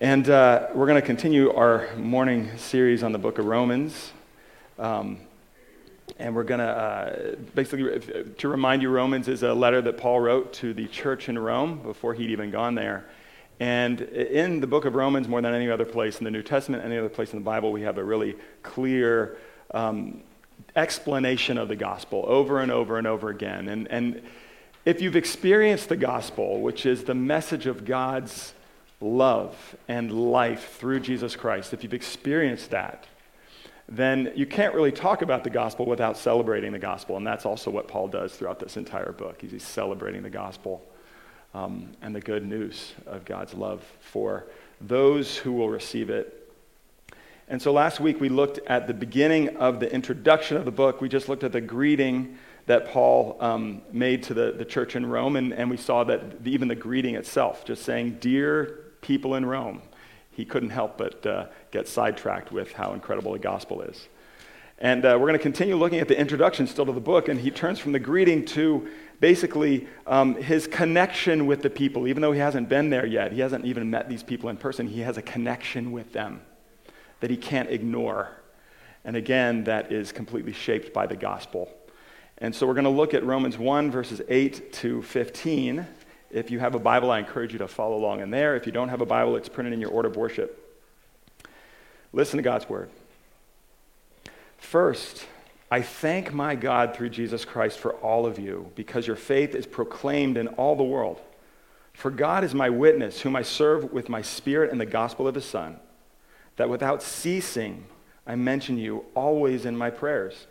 And uh, we're going to continue our morning series on the book of Romans. Um, and we're going to uh, basically, to remind you, Romans is a letter that Paul wrote to the church in Rome before he'd even gone there. And in the book of Romans, more than any other place in the New Testament, any other place in the Bible, we have a really clear um, explanation of the gospel over and over and over again. And, and if you've experienced the gospel, which is the message of God's love and life through Jesus Christ, if you've experienced that, then you can't really talk about the gospel without celebrating the gospel. And that's also what Paul does throughout this entire book. He's celebrating the gospel um, and the good news of God's love for those who will receive it and so last week we looked at the beginning of the introduction of the book. We just looked at the greeting that Paul um, made to the, the church in Rome, and, and we saw that even the greeting itself, just saying, Dear people in Rome, he couldn't help but uh, get sidetracked with how incredible the gospel is. And uh, we're going to continue looking at the introduction still to the book, and he turns from the greeting to basically um, his connection with the people. Even though he hasn't been there yet, he hasn't even met these people in person, he has a connection with them that he can't ignore. And again, that is completely shaped by the gospel. And so we're going to look at Romans 1, verses 8 to 15. If you have a Bible, I encourage you to follow along in there. If you don't have a Bible, it's printed in your order of worship. Listen to God's word. First, I thank my God through Jesus Christ for all of you, because your faith is proclaimed in all the world. For God is my witness, whom I serve with my spirit and the gospel of his Son that without ceasing I mention you always in my prayers,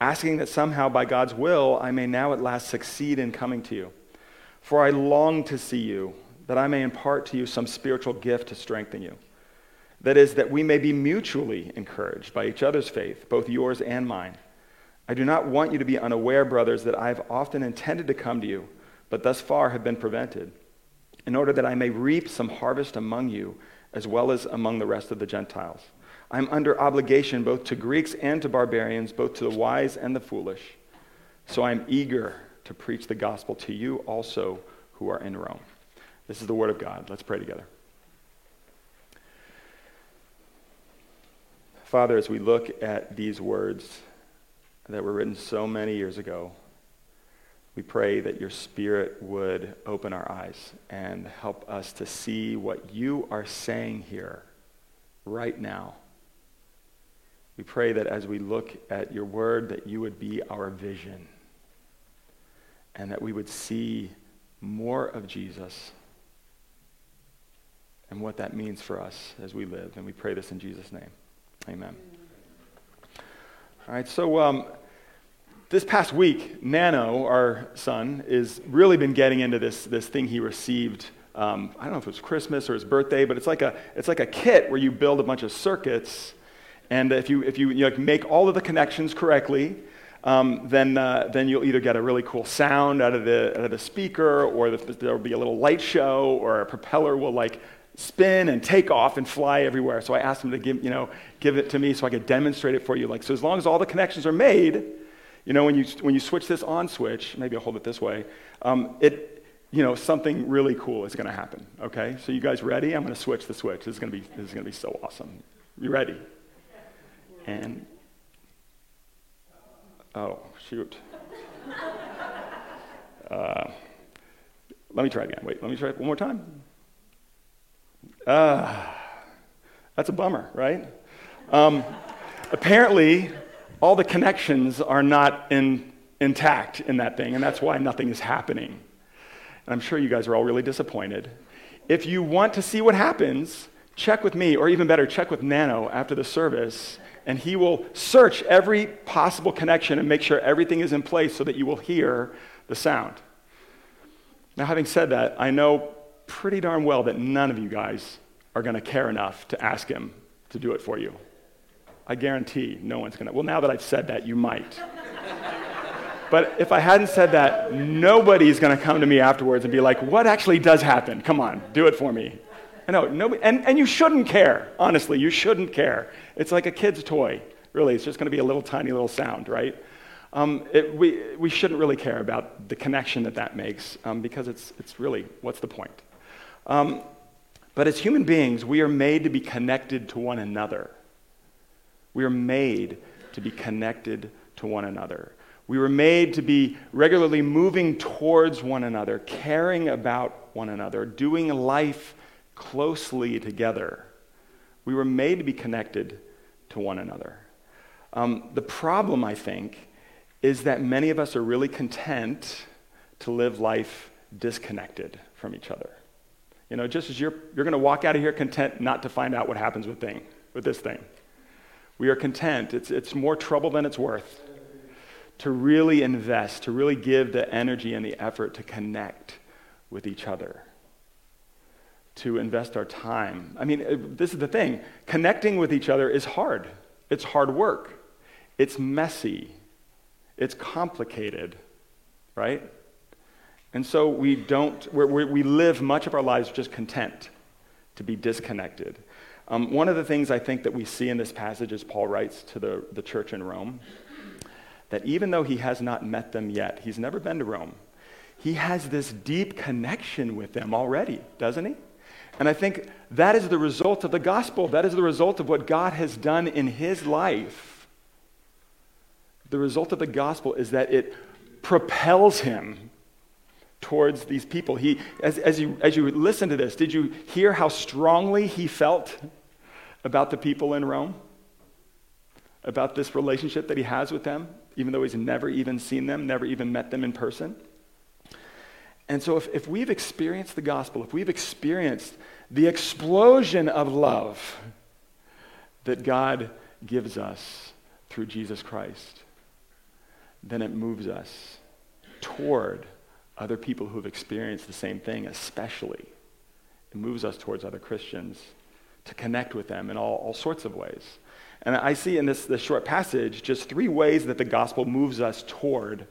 asking that somehow by God's will I may now at last succeed in coming to you. For I long to see you, that I may impart to you some spiritual gift to strengthen you. That is, that we may be mutually encouraged by each other's faith, both yours and mine. I do not want you to be unaware, brothers, that I have often intended to come to you, but thus far have been prevented, in order that I may reap some harvest among you as well as among the rest of the Gentiles. I'm under obligation both to Greeks and to barbarians, both to the wise and the foolish. So I'm eager to preach the gospel to you also who are in Rome. This is the word of God. Let's pray together. Father, as we look at these words that were written so many years ago, we pray that your Spirit would open our eyes and help us to see what you are saying here right now. We pray that as we look at your word, that you would be our vision and that we would see more of Jesus and what that means for us as we live. And we pray this in Jesus' name. Amen. All right, so um, this past week, Nano, our son, has really been getting into this, this thing he received. Um, I don't know if it was Christmas or his birthday, but it's like, a, it's like a kit where you build a bunch of circuits. And if you, if you, you know, make all of the connections correctly, um, then, uh, then you'll either get a really cool sound out of the, out of the speaker, or the, there'll be a little light show, or a propeller will like spin and take off and fly everywhere. So I asked him to give, you know, give it to me so I could demonstrate it for you. Like, so as long as all the connections are made, you know, when you, when you switch this on switch, maybe I'll hold it this way, um, it, you know, something really cool is going to happen, okay? So you guys ready? I'm going to switch the switch. This is going to be, this is going to be so awesome. You ready? And, oh, shoot. Uh, let me try again. Wait, let me try it one more time. Ah, uh, that's a bummer, right? Um, apparently, all the connections are not in, intact in that thing, and that's why nothing is happening. And I'm sure you guys are all really disappointed. If you want to see what happens, check with me, or even better, check with Nano after the service, and he will search every possible connection and make sure everything is in place so that you will hear the sound. Now, having said that, I know pretty darn well that none of you guys are going to care enough to ask him to do it for you. I guarantee no one's going to. Well, now that I've said that, you might. but if I hadn't said that, nobody's going to come to me afterwards and be like, what actually does happen? Come on, do it for me. I know, nobody, and, and you shouldn't care, honestly, you shouldn't care. It's like a kid's toy, really. It's just going to be a little tiny little sound, right? Um, it, we, we shouldn't really care about the connection that that makes um, because it's, it's really, what's the point? Um, But as human beings, we are made to be connected to one another. We are made to be connected to one another. We were made to be regularly moving towards one another, caring about one another, doing life closely together. We were made to be connected to one another. Um, the problem, I think, is that many of us are really content to live life disconnected from each other. You know, just as you're, you're going to walk out of here content not to find out what happens with, thing, with this thing. We are content. It's, it's more trouble than it's worth to really invest, to really give the energy and the effort to connect with each other, to invest our time. I mean, uh, this is the thing connecting with each other is hard, it's hard work, it's messy, it's complicated, right? And so we don't, we we live much of our lives just content to be disconnected. Um, one of the things I think that we see in this passage as Paul writes to the, the church in Rome, that even though he has not met them yet, he's never been to Rome, he has this deep connection with them already, doesn't he? And I think that is the result of the gospel. That is the result of what God has done in his life. The result of the gospel is that it propels him towards these people. He, as, as, you, as you listen to this, did you hear how strongly he felt about the people in Rome? About this relationship that he has with them, even though he's never even seen them, never even met them in person? And so, if, if we've experienced the gospel, if we've experienced the explosion of love that God gives us through Jesus Christ, then it moves us toward other people who have experienced the same thing, especially. It moves us towards other Christians to connect with them in all, all sorts of ways. And I see in this, this short passage just three ways that the gospel moves us toward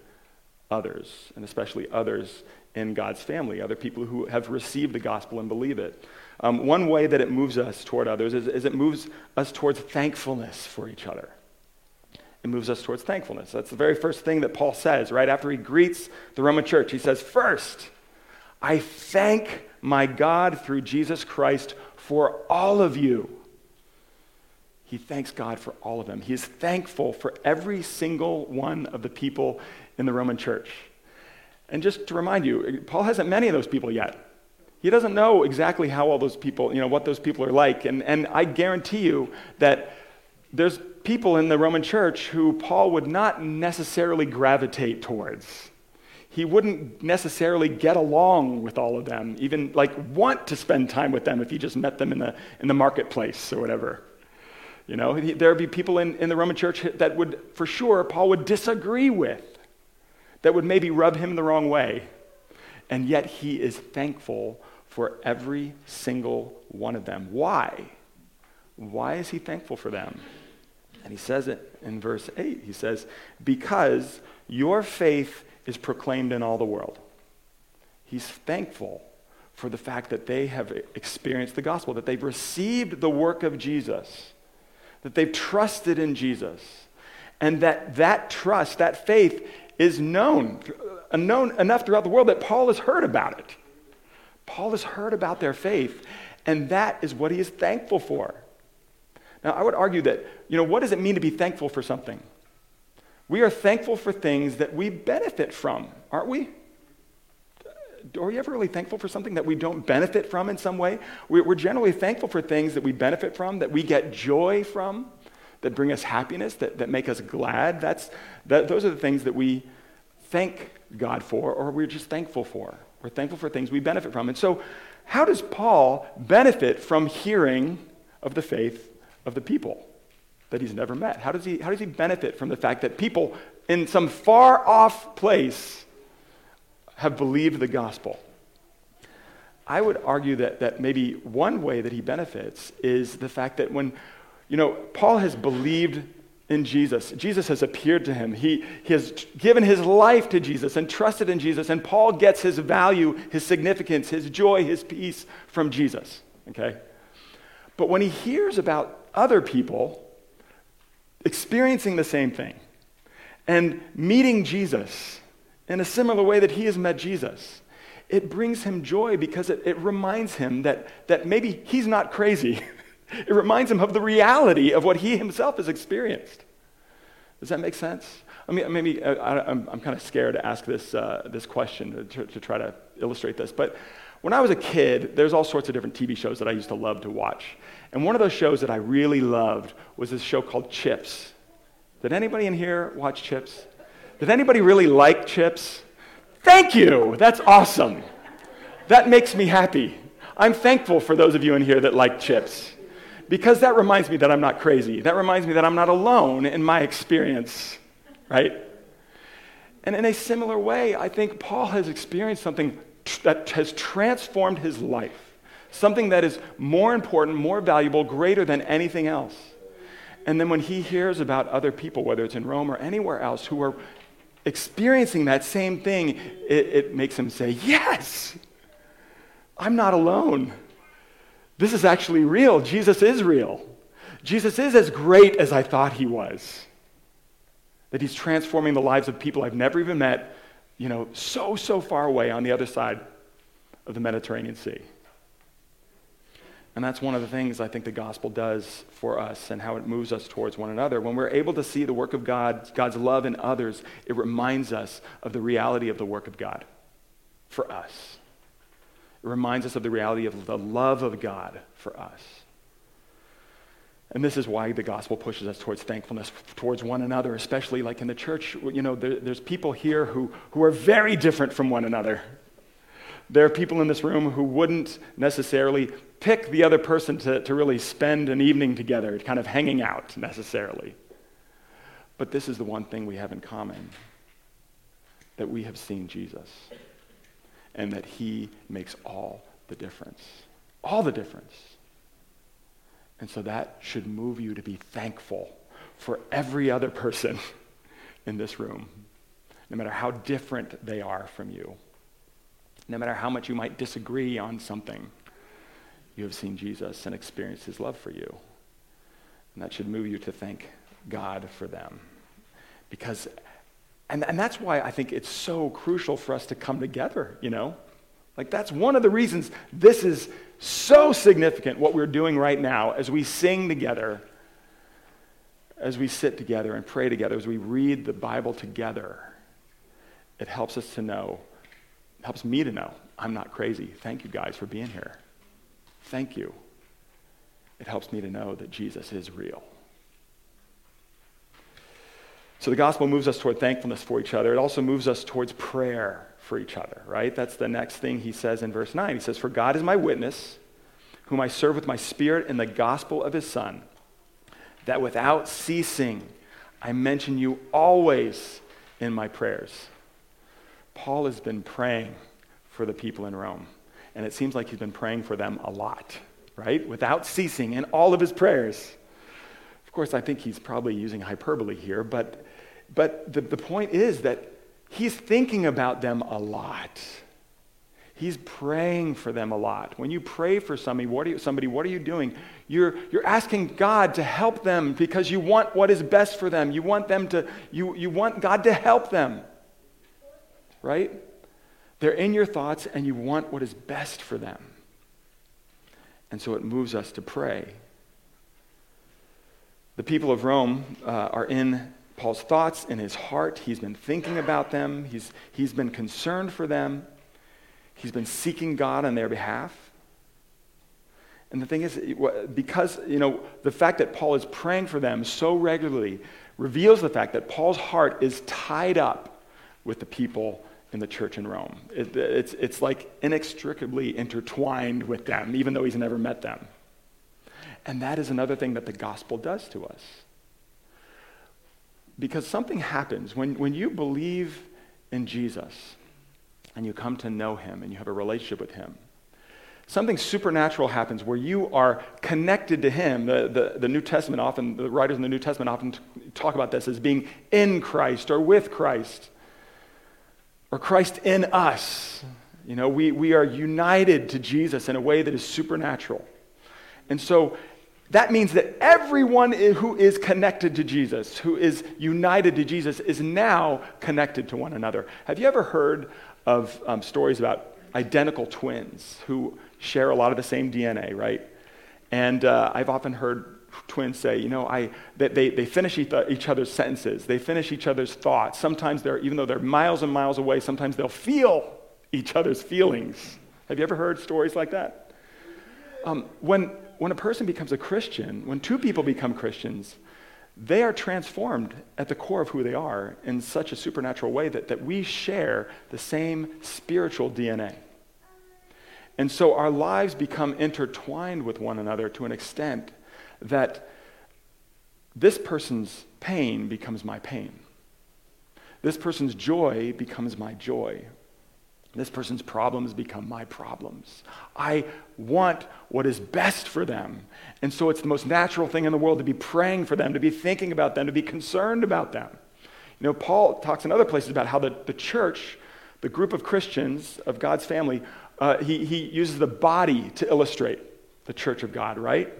others, and especially others in God's family, other people who have received the gospel and believe it. Um, one way that it moves us toward others is, is it moves us towards thankfulness for each other it moves us towards thankfulness. That's the very first thing that Paul says right after he greets the Roman church. He says, First, I thank my God through Jesus Christ for all of you. He thanks God for all of them. He is thankful for every single one of the people in the Roman church. And just to remind you, Paul hasn't many of those people yet. He doesn't know exactly how all those people, you know, what those people are like. And, and I guarantee you that there's people in the Roman church who Paul would not necessarily gravitate towards. He wouldn't necessarily get along with all of them, even like want to spend time with them if he just met them in the, in the marketplace or whatever. You know, there would be people in, in the Roman church that would, for sure, Paul would disagree with, that would maybe rub him the wrong way. And yet he is thankful for every single one of them. Why? Why is he thankful for them? And he says it in verse 8. He says, Because your faith is proclaimed in all the world. He's thankful for the fact that they have experienced the gospel, that they've received the work of Jesus, that they've trusted in Jesus, and that that trust, that faith, is known, uh, known enough throughout the world that Paul has heard about it. Paul has heard about their faith, and that is what he is thankful for. Now, I would argue that, you know, what does it mean to be thankful for something? We are thankful for things that we benefit from, aren't we? Are we ever really thankful for something that we don't benefit from in some way? We're generally thankful for things that we benefit from, that we get joy from, that bring us happiness, that, that make us glad. That's, that, those are the things that we thank God for, or we're just thankful for. We're thankful for things we benefit from. And so, how does Paul benefit from hearing of the faith of the people that he's never met? How does he, how does he benefit from the fact that people in some far off place have believed the gospel? I would argue that, that maybe one way that he benefits is the fact that when, you know, Paul has believed in Jesus. Jesus has appeared to him. He, he has given his life to Jesus and trusted in Jesus. And Paul gets his value, his significance, his joy, his peace from Jesus. Okay? But when he hears about other people experiencing the same thing and meeting Jesus in a similar way that he has met Jesus, it brings him joy because it, it reminds him that, that maybe he's not crazy. it reminds him of the reality of what he himself has experienced. Does that make sense? I mean, maybe uh, I, am I'm kind of scared to ask this, uh, this question to, to try to illustrate this. But when I was a kid, there's all sorts of different TV shows that I used to love to watch. And one of those shows that I really loved was this show called Chips. Did anybody in here watch Chips? Did anybody really like Chips? Thank you. That's awesome. That makes me happy. I'm thankful for those of you in here that like Chips because that reminds me that I'm not crazy. That reminds me that I'm not alone in my experience, right? And in a similar way, I think Paul has experienced something that has transformed his life, something that is more important, more valuable, greater than anything else. And then when he hears about other people, whether it's in Rome or anywhere else, who are experiencing that same thing, it, it makes him say, Yes, I'm not alone. This is actually real. Jesus is real. Jesus is as great as I thought he was. That he's transforming the lives of people I've never even met, you know, so, so far away on the other side of the Mediterranean Sea. And that's one of the things I think the gospel does for us and how it moves us towards one another. When we're able to see the work of God, God's love in others, it reminds us of the reality of the work of God for us. It reminds us of the reality of the love of God for us. And this is why the gospel pushes us towards thankfulness towards one another, especially like in the church. You know, there, there's people here who, who are very different from one another. There are people in this room who wouldn't necessarily pick the other person to, to really spend an evening together, kind of hanging out necessarily. But this is the one thing we have in common that we have seen Jesus and that he makes all the difference. All the difference. And so that should move you to be thankful for every other person in this room, no matter how different they are from you. No matter how much you might disagree on something, you have seen Jesus and experienced his love for you. And that should move you to thank God for them. Because, and, and that's why I think it's so crucial for us to come together, you know? Like, that's one of the reasons this is so significant, what we're doing right now as we sing together, as we sit together and pray together, as we read the Bible together. It helps us to know helps me to know I'm not crazy. Thank you guys for being here. Thank you. It helps me to know that Jesus is real. So the gospel moves us toward thankfulness for each other. It also moves us towards prayer for each other, right? That's the next thing he says in verse 9. He says, For God is my witness, whom I serve with my spirit in the gospel of his Son, that without ceasing I mention you always in my prayers. Paul has been praying for the people in Rome, and it seems like he's been praying for them a lot, right? Without ceasing in all of his prayers. Of course, I think he's probably using hyperbole here, but, but the, the point is that he's thinking about them a lot. He's praying for them a lot. When you pray for somebody, what are you, somebody, what are you doing? You're, you're asking God to help them because you want what is best for them. You want them to, you, you want God to help them right? They're in your thoughts and you want what is best for them. And so it moves us to pray. The people of Rome uh, are in Paul's thoughts, in his heart. He's been thinking about them, he's, he's been concerned for them, he's been seeking God on their behalf. And the thing is, because, you know, the fact that Paul is praying for them so regularly reveals the fact that Paul's heart is tied up with the people in the church in Rome. It, it's, it's like inextricably intertwined with them, even though he's never met them. And that is another thing that the gospel does to us. Because something happens when, when you believe in Jesus and you come to know him and you have a relationship with him. Something supernatural happens where you are connected to him. The, the, the New Testament often, the writers in the New Testament often talk about this as being in Christ or with Christ or Christ in us. You know, we, we are united to Jesus in a way that is supernatural. And so that means that everyone who is connected to Jesus, who is united to Jesus, is now connected to one another. Have you ever heard of um, stories about identical twins who share a lot of the same DNA, right? And uh, I've often heard twins say, you know, I, they, they finish each other's sentences, they finish each other's thoughts. Sometimes they're, even though they're miles and miles away, sometimes they'll feel each other's feelings. Have you ever heard stories like that? Um, when, when a person becomes a Christian, when two people become Christians, they are transformed at the core of who they are in such a supernatural way that, that we share the same spiritual DNA. And so our lives become intertwined with one another to an extent that this person's pain becomes my pain. This person's joy becomes my joy. This person's problems become my problems. I want what is best for them. And so it's the most natural thing in the world to be praying for them, to be thinking about them, to be concerned about them. You know, Paul talks in other places about how the, the church, the group of Christians of God's family, uh, he, he uses the body to illustrate the church of God, right?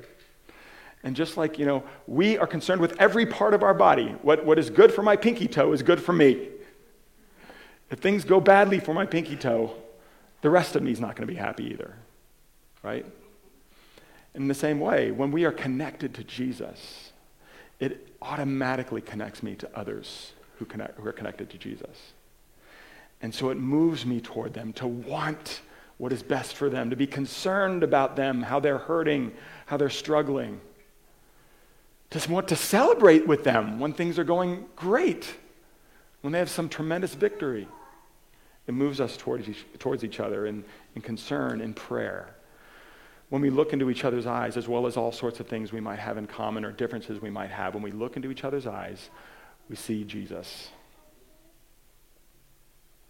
And just like, you know, we are concerned with every part of our body. What, what is good for my pinky toe is good for me. If things go badly for my pinky toe, the rest of me is not going to be happy either. Right? In the same way, when we are connected to Jesus, it automatically connects me to others who, connect, who are connected to Jesus. And so it moves me toward them to want what is best for them, to be concerned about them, how they're hurting, how they're struggling, to want to celebrate with them when things are going great, when they have some tremendous victory. It moves us towards each, towards each other in, in concern and prayer. When we look into each other's eyes, as well as all sorts of things we might have in common or differences we might have, when we look into each other's eyes, we see Jesus.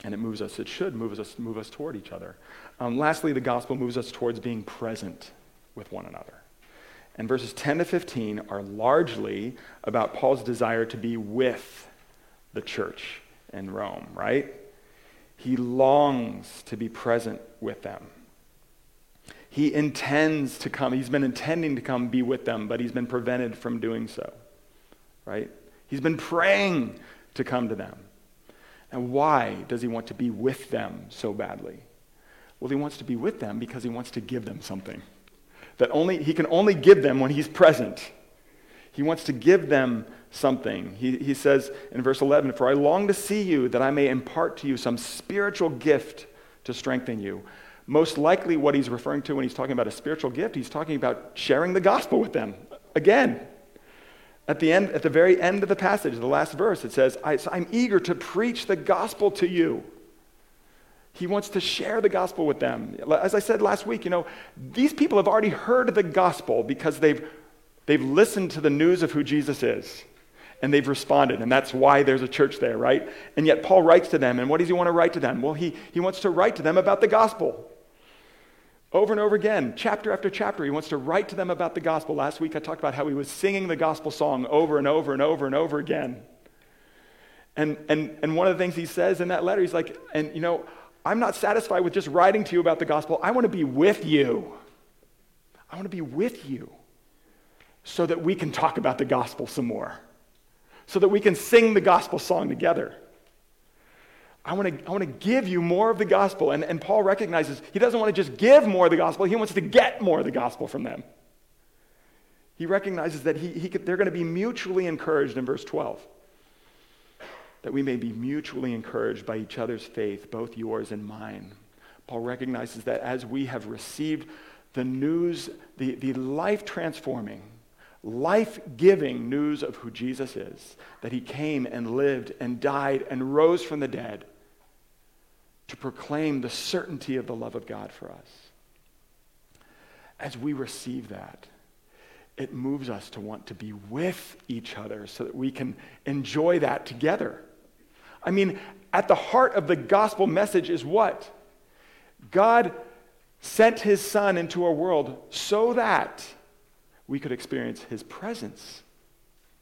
And it moves us, it should move us, move us toward each other. Um, lastly, the gospel moves us towards being present with one another. And verses 10 to 15 are largely about Paul's desire to be with the church in Rome, right? He longs to be present with them. He intends to come. He's been intending to come be with them, but he's been prevented from doing so. Right? He's been praying to come to them. And why does he want to be with them so badly? Well, he wants to be with them because he wants to give them something that only he can only give them when he's present. He wants to give them something. He, he says in verse 11, For I long to see you that I may impart to you some spiritual gift to strengthen you. Most likely, what he's referring to when he's talking about a spiritual gift, he's talking about sharing the gospel with them. Again, at the end, at the very end of the passage, the last verse, it says, I, I'm eager to preach the gospel to you. He wants to share the gospel with them. As I said last week, you know, these people have already heard the gospel because they've, they've listened to the news of who Jesus is and they've responded. And that's why there's a church there, right? And yet Paul writes to them. And what does he want to write to them? Well, he, he wants to write to them about the gospel. Over and over again, chapter after chapter, he wants to write to them about the gospel. Last week I talked about how he was singing the gospel song over and over and over and over again. And, and, and one of the things he says in that letter, he's like, and you know, I'm not satisfied with just writing to you about the gospel. I want to be with you. I want to be with you so that we can talk about the gospel some more so that we can sing the gospel song together. I want to I want to give you more of the gospel. And, and Paul recognizes he doesn't want to just give more of the gospel, he wants to get more of the gospel from them. He recognizes that he, he could, they're going to be mutually encouraged in verse 12. That we may be mutually encouraged by each other's faith, both yours and mine. Paul recognizes that as we have received the news, the, the life transforming, life giving news of who Jesus is that he came and lived and died and rose from the dead to proclaim the certainty of the love of God for us. As we receive that, it moves us to want to be with each other so that we can enjoy that together. I mean, at the heart of the gospel message is what? God sent his son into a world so that we could experience his presence.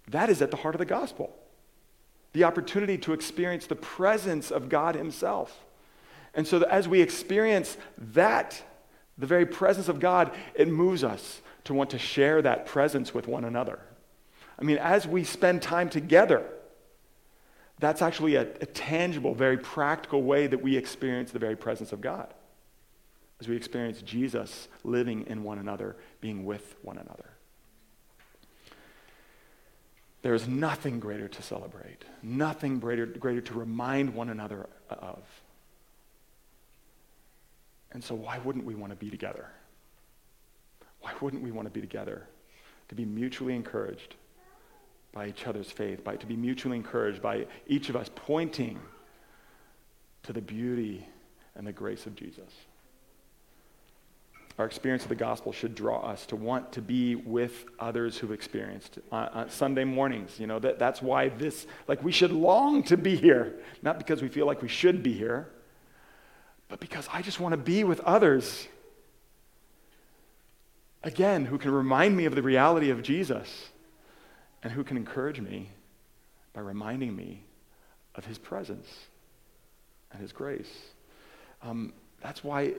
That is at the heart of the gospel. The opportunity to experience the presence of God himself. And so as we experience that, the very presence of God, it moves us to want to share that presence with one another. I mean, as we spend time together, that's actually a, a tangible, very practical way that we experience the very presence of God. as we experience Jesus living in one another, being with one another. There is nothing greater to celebrate, nothing greater, greater to remind one another of. And so, why wouldn't we want to be together? Why wouldn't we want to be together? To be mutually encouraged by each other's faith, by, to be mutually encouraged by each of us pointing to the beauty and the grace of Jesus. Our experience of the gospel should draw us to want to be with others who've experienced. On, on Sunday mornings, you know, that, that's why this, like, we should long to be here, not because we feel like we should be here, but because I just want to be with others. Again, who can remind me of the reality of Jesus and who can encourage me by reminding me of his presence and his grace. Um, that's why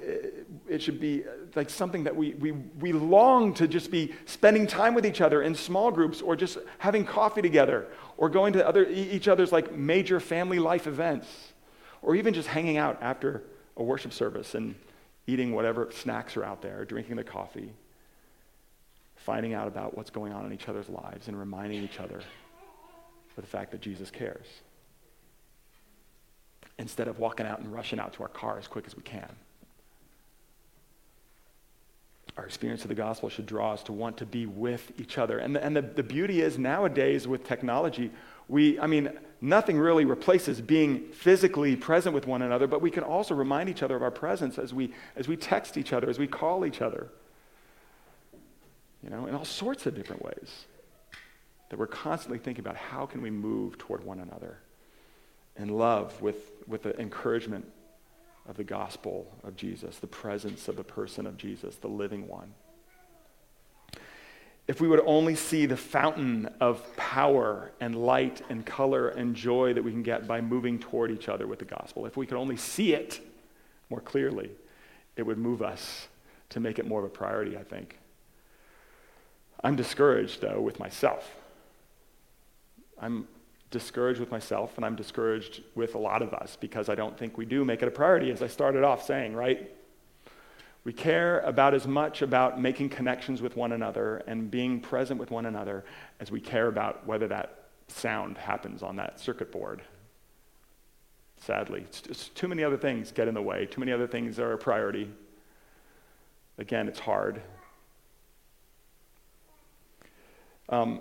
it should be uh, like something that we, we, we long to just be spending time with each other in small groups or just having coffee together or going to other, each other's like major family life events or even just hanging out after a worship service and eating whatever snacks are out there, drinking the coffee, finding out about what's going on in each other's lives and reminding each other of the fact that Jesus cares instead of walking out and rushing out to our car as quick as we can. Our experience of the gospel should draw us to want to be with each other. And the, and the, the beauty is nowadays with technology, we, I mean, nothing really replaces being physically present with one another, but we can also remind each other of our presence as we, as we text each other, as we call each other. You know, in all sorts of different ways. That we're constantly thinking about how can we move toward one another in love with, with the encouragement of the gospel of Jesus, the presence of the person of Jesus, the living one. If we would only see the fountain of power and light and color and joy that we can get by moving toward each other with the gospel, if we could only see it more clearly, it would move us to make it more of a priority, I think. I'm discouraged, though, with myself. I'm discouraged with myself, and I'm discouraged with a lot of us because I don't think we do make it a priority, as I started off saying, right? We care about as much about making connections with one another and being present with one another as we care about whether that sound happens on that circuit board. Sadly, it's just too many other things get in the way. Too many other things are a priority. Again, it's hard. Um,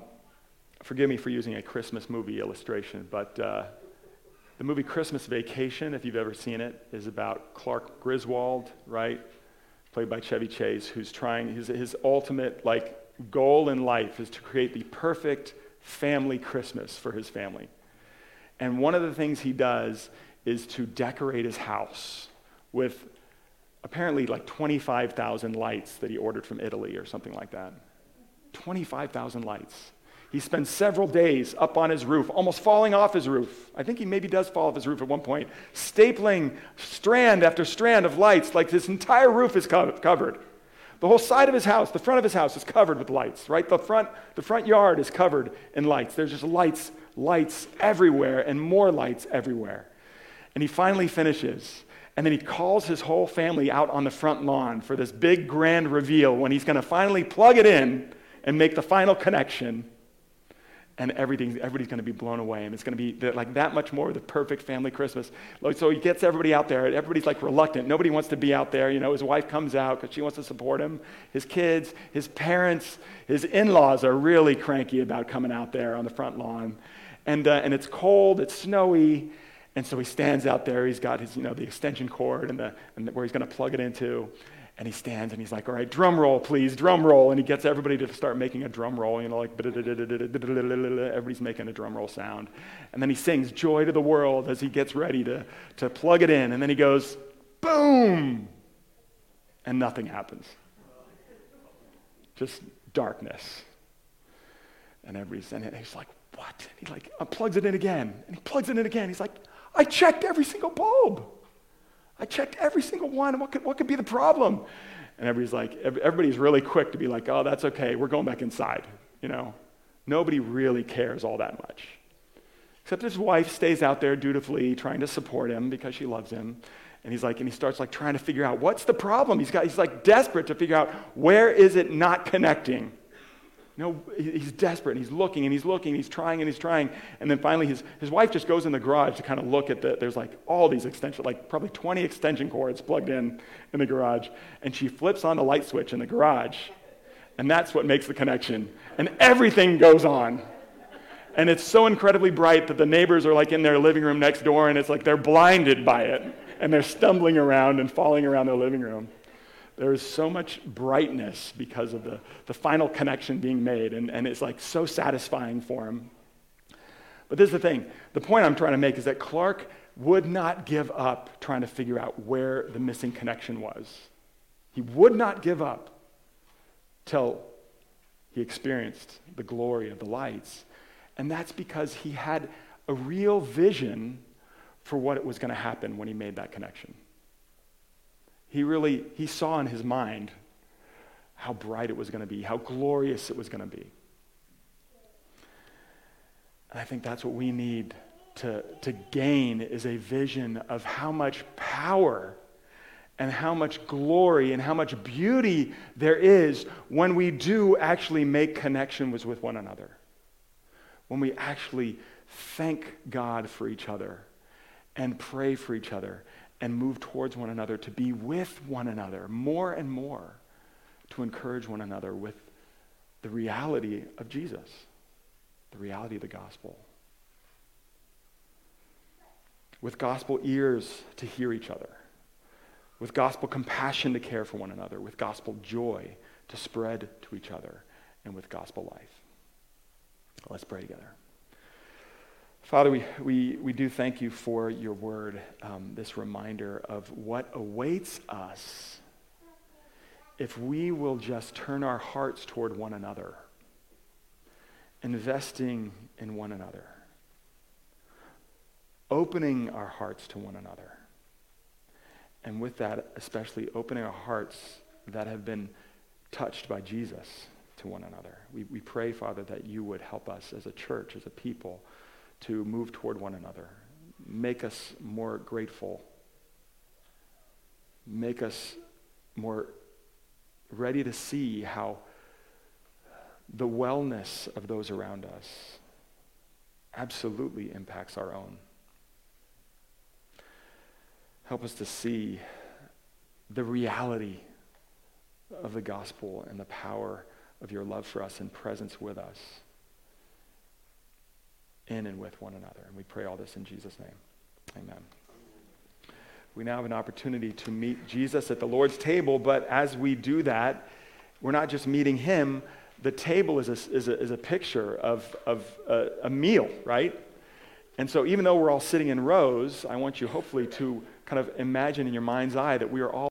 forgive me for using a Christmas movie illustration, but uh, the movie Christmas Vacation, if you've ever seen it, is about Clark Griswold, right? Played by Chevy Chase, who's trying, his, his ultimate like goal in life is to create the perfect family Christmas for his family. And one of the things he does is to decorate his house with apparently like 25,000 lights that he ordered from Italy or something like that. 25,000 lights. He spends several days up on his roof, almost falling off his roof. I think he maybe does fall off his roof at one point, stapling strand after strand of lights, like his entire roof is co- covered. The whole side of his house, the front of his house is covered with lights, right? The front, the front yard is covered in lights. There's just lights, lights everywhere, and more lights everywhere. And he finally finishes. And then he calls his whole family out on the front lawn for this big grand reveal when he's going to finally plug it in and make the final connection and everything, everybody's going to be blown away and it's going to be like that much more the perfect family christmas. So he gets everybody out there everybody's like reluctant. Nobody wants to be out there you know his wife comes out because she wants to support him. His kids his parents his in-laws are really cranky about coming out there on the front lawn. And, uh, and it's cold it's snowy and so he stands out there. He's got his you know the extension cord and, the, and where he's going to plug it into and he stands and he's like, all right, drum roll, please, drum roll. And he gets everybody to start making a drum roll, you know, like everybody's making a drum roll sound. And then he sings Joy to the World as he gets ready to, to plug it in. And then he goes, boom! And nothing happens. Just darkness. And everybody's, and he's like, what? And he like plugs it in again. And he plugs it in again. He's like, I checked every single bulb. I checked every single one. What could, what could be the problem? And everybody's like, everybody's really quick to be like, oh, that's okay. We're going back inside. You know, nobody really cares all that much. Except his wife stays out there dutifully trying to support him because she loves him. And he's like, and he starts like trying to figure out what's the problem. He's got, he's like desperate to figure out where is it not connecting. Know, he's desperate and he's looking and he's looking, and he's trying and he's trying. And then finally his, his wife just goes in the garage to kind of look at the, there's like all these extension, like probably 20 extension cords plugged in in the garage. And she flips on the light switch in the garage. And that's what makes the connection. And everything goes on. And it's so incredibly bright that the neighbors are like in their living room next door and it's like they're blinded by it. And they're stumbling around and falling around their living room. There is so much brightness because of the, the final connection being made, and, and it's like so satisfying for him. But this is the thing the point I'm trying to make is that Clark would not give up trying to figure out where the missing connection was. He would not give up till he experienced the glory of the lights. And that's because he had a real vision for what it was going to happen when he made that connection he really he saw in his mind how bright it was going to be, how glorious it was going to be. And I think that's what we need to, to gain is a vision of how much power and how much glory and how much beauty there is when we do actually make connections with one another. When we actually thank God for each other and pray for each other and move towards one another, to be with one another more and more, to encourage one another with the reality of Jesus, the reality of the gospel. With gospel ears to hear each other, with gospel compassion to care for one another, with gospel joy to spread to each other, and with gospel life. Let's pray together. Father, we, we, we do thank you for your word, um, this reminder of what awaits us if we will just turn our hearts toward one another, investing in one another, opening our hearts to one another. And with that, especially opening our hearts that have been touched by Jesus to one another. We, we pray, Father, that you would help us as a church, as a people to move toward one another, make us more grateful, make us more ready to see how the wellness of those around us absolutely impacts our own. Help us to see the reality of the gospel and the power of your love for us and presence with us in and with one another. And we pray all this in Jesus' name. Amen. We now have an opportunity to meet Jesus at the Lord's table, but as we do that, we're not just meeting him. The table is a, is a, is a picture of, of a, a meal, right? And so even though we're all sitting in rows, I want you hopefully to kind of imagine in your mind's eye that we are all